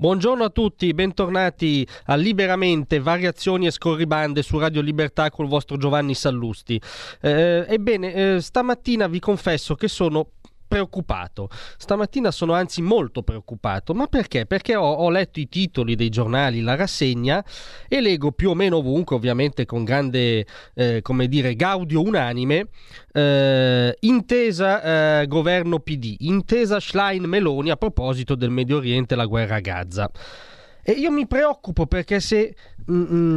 Buongiorno a tutti, bentornati a Liberamente, variazioni e scorribande su Radio Libertà col vostro Giovanni Sallusti. Eh, ebbene, eh, stamattina vi confesso che sono preoccupato. Stamattina sono anzi molto preoccupato. Ma perché? Perché ho, ho, letto i titoli dei giornali, la rassegna e leggo più o meno ovunque, ovviamente con grande, eh, come dire, gaudio unanime, eh, intesa eh, governo PD, intesa Schlein-Meloni a proposito del Medio Oriente e la guerra a Gaza. E io mi preoccupo perché se,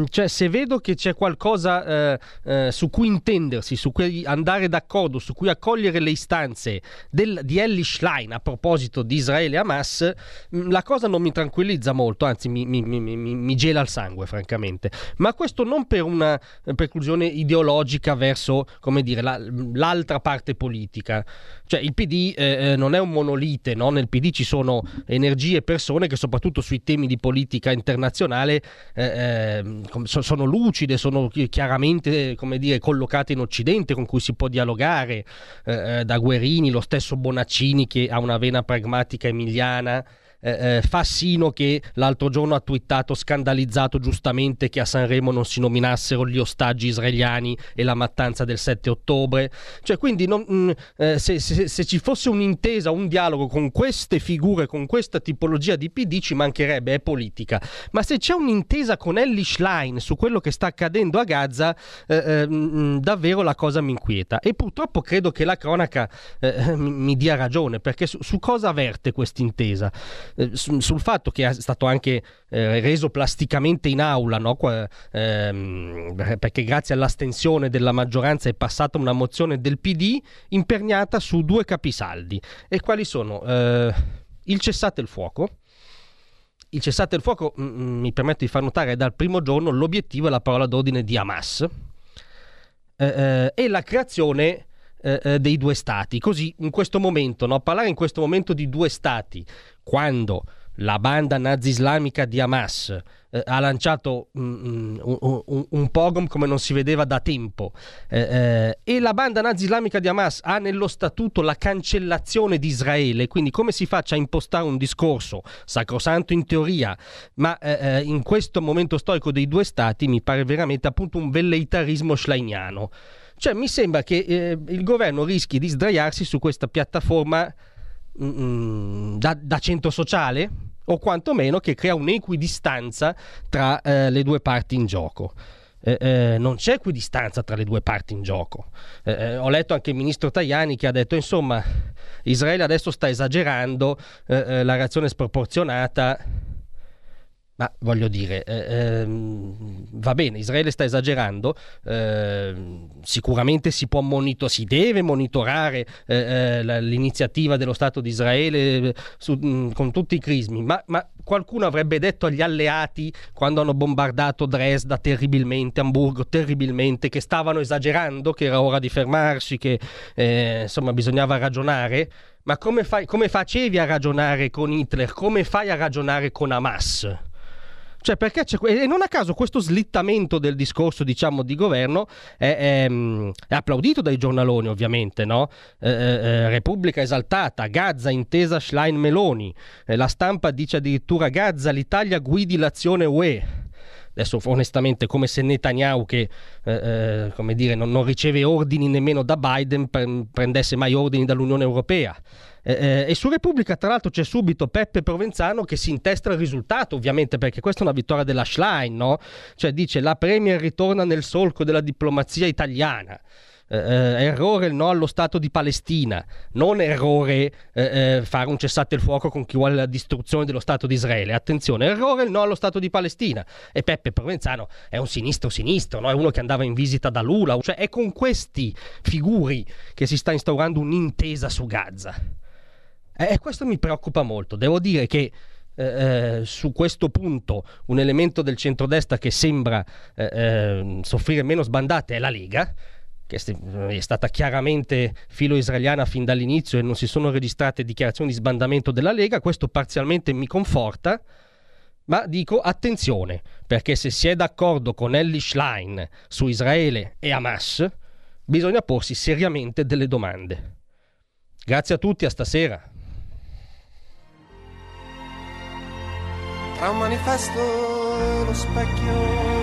cioè, se vedo che c'è qualcosa eh, eh, su cui intendersi, su cui andare d'accordo, su cui accogliere le istanze del, di Ellie Schlein a proposito di Israele e Hamas, mm, la cosa non mi tranquillizza molto, anzi mi, mi, mi, mi, gela il sangue, francamente. Ma questo non per una preclusione ideologica verso, come dire, la, l'altra parte politica. Cioè il PD eh, eh, non è un monolite, no? nel PD ci sono energie e persone che soprattutto sui temi di politica internazionale eh, eh sono lucide, sono chiaramente dire, collocate in Occidente con cui si può dialogare, eh, eh, da Guerini, lo stesso Bonaccini che ha una vena pragmatica emiliana eh, eh, Fassino che l'altro giorno ha twittato scandalizzato giustamente che a Sanremo non si nominassero gli ostaggi israeliani e la mattanza del 7 ottobre. Cioè, quindi non, mh, mm, eh, se, se, se, ci fosse un'intesa, un dialogo con queste figure, con questa tipologia di PD ci mancherebbe, è politica. Ma se c'è un'intesa con Ellie Schlein su quello che sta accadendo a Gaza, eh, eh mh, mm, davvero la cosa mi inquieta. E purtroppo credo che la cronaca eh, mi, mi, dia ragione, perché su, su cosa questa Eh, sul fatto che è stato anche eh, reso plasticamente in aula, no? Qua, ehm, perché grazie all'astensione della maggioranza è passata una mozione del PD imperniata su due capisaldi. E quali sono? Eh, il cessate il fuoco. Il cessate il fuoco, m- m- mi permetto di far notare, dal primo giorno l'obiettivo è la parola d'ordine di Hamas eh, eh e la creazione eh, eh, dei due stati. Così in questo momento, no? parlare in questo momento di due stati, quando la banda nazi-islamica di Hamas eh, ha lanciato mm, un, un, un, pogrom come non si vedeva da tempo eh, eh, e la banda nazi-islamica di Hamas ha nello statuto la cancellazione di Israele, quindi come si faccia a impostare un discorso sacrosanto in teoria, ma eh, eh, in questo momento storico dei due stati mi pare veramente appunto un velleitarismo schleiniano. Cioè mi sembra che eh, il governo rischi di sdraiarsi su questa piattaforma mm, da, da, centro sociale o quantomeno che crea un'equidistanza tra eh, le due parti in gioco. Eh, eh, non c'è equidistanza tra le due parti in gioco. Eh, eh, ho letto anche il ministro Tajani che ha detto insomma Israele adesso sta esagerando, eh, la reazione sproporzionata ma voglio dire, eh, ehm, va bene, Israele sta esagerando, eh, sicuramente si può monitor- si deve monitorare eh, eh l'iniziativa dello Stato di Israele eh, su, mm, con tutti i crismi, ma, ma, qualcuno avrebbe detto agli alleati quando hanno bombardato Dresda terribilmente, Hamburgo terribilmente, che stavano esagerando, che era ora di fermarsi, che eh, insomma bisognava ragionare. Ma come, fai, come facevi a ragionare con Hitler? Come fai a ragionare con Hamas? Cioè, perché c'è, e non a caso questo slittamento del discorso, diciamo, di governo è, è, mm, è applaudito dai giornaloni, ovviamente, no? Eh, eh, eh, Repubblica esaltata, Gaza intesa Schlein Meloni, eh, la stampa dice addirittura Gaza, l'Italia guidi l'azione UE adesso onestamente come se Netanyahu che eh, eh, dire, non, non, riceve ordini nemmeno da Biden pre- prendesse mai ordini dall'Unione Europea eh, eh, e su Repubblica, tra l'altro, c'è subito Peppe Provenzano che si intesta il risultato, ovviamente, perché questa è una vittoria della Schlein, no? Cioè dice la Premier ritorna nel solco della diplomazia italiana. Eh, eh, errore il no allo Stato di Palestina, non errore eh, eh, fare un cessate il fuoco con chi vuole la distruzione dello Stato di Israele. Attenzione, errore il no allo Stato di Palestina. E Peppe Provenzano è un sinistro sinistro, no? è uno che andava in visita da Lula, cioè è con questi figuri che si sta instaurando un'intesa su Gaza. E questo mi preoccupa molto. Devo dire che eh, eh, su questo punto un elemento del centrodestra che sembra eh, soffrire meno sbandate è la Lega, che è stata chiaramente filo israeliana fin dall'inizio e non si sono registrate dichiarazioni di sbandamento della Lega, questo parzialmente mi conforta, ma dico attenzione, perché se si è d'accordo con Ellie Schlein su Israele e Hamas, bisogna porsi seriamente delle domande. Grazie a tutti, a stasera. Tra un manifesto lo specchio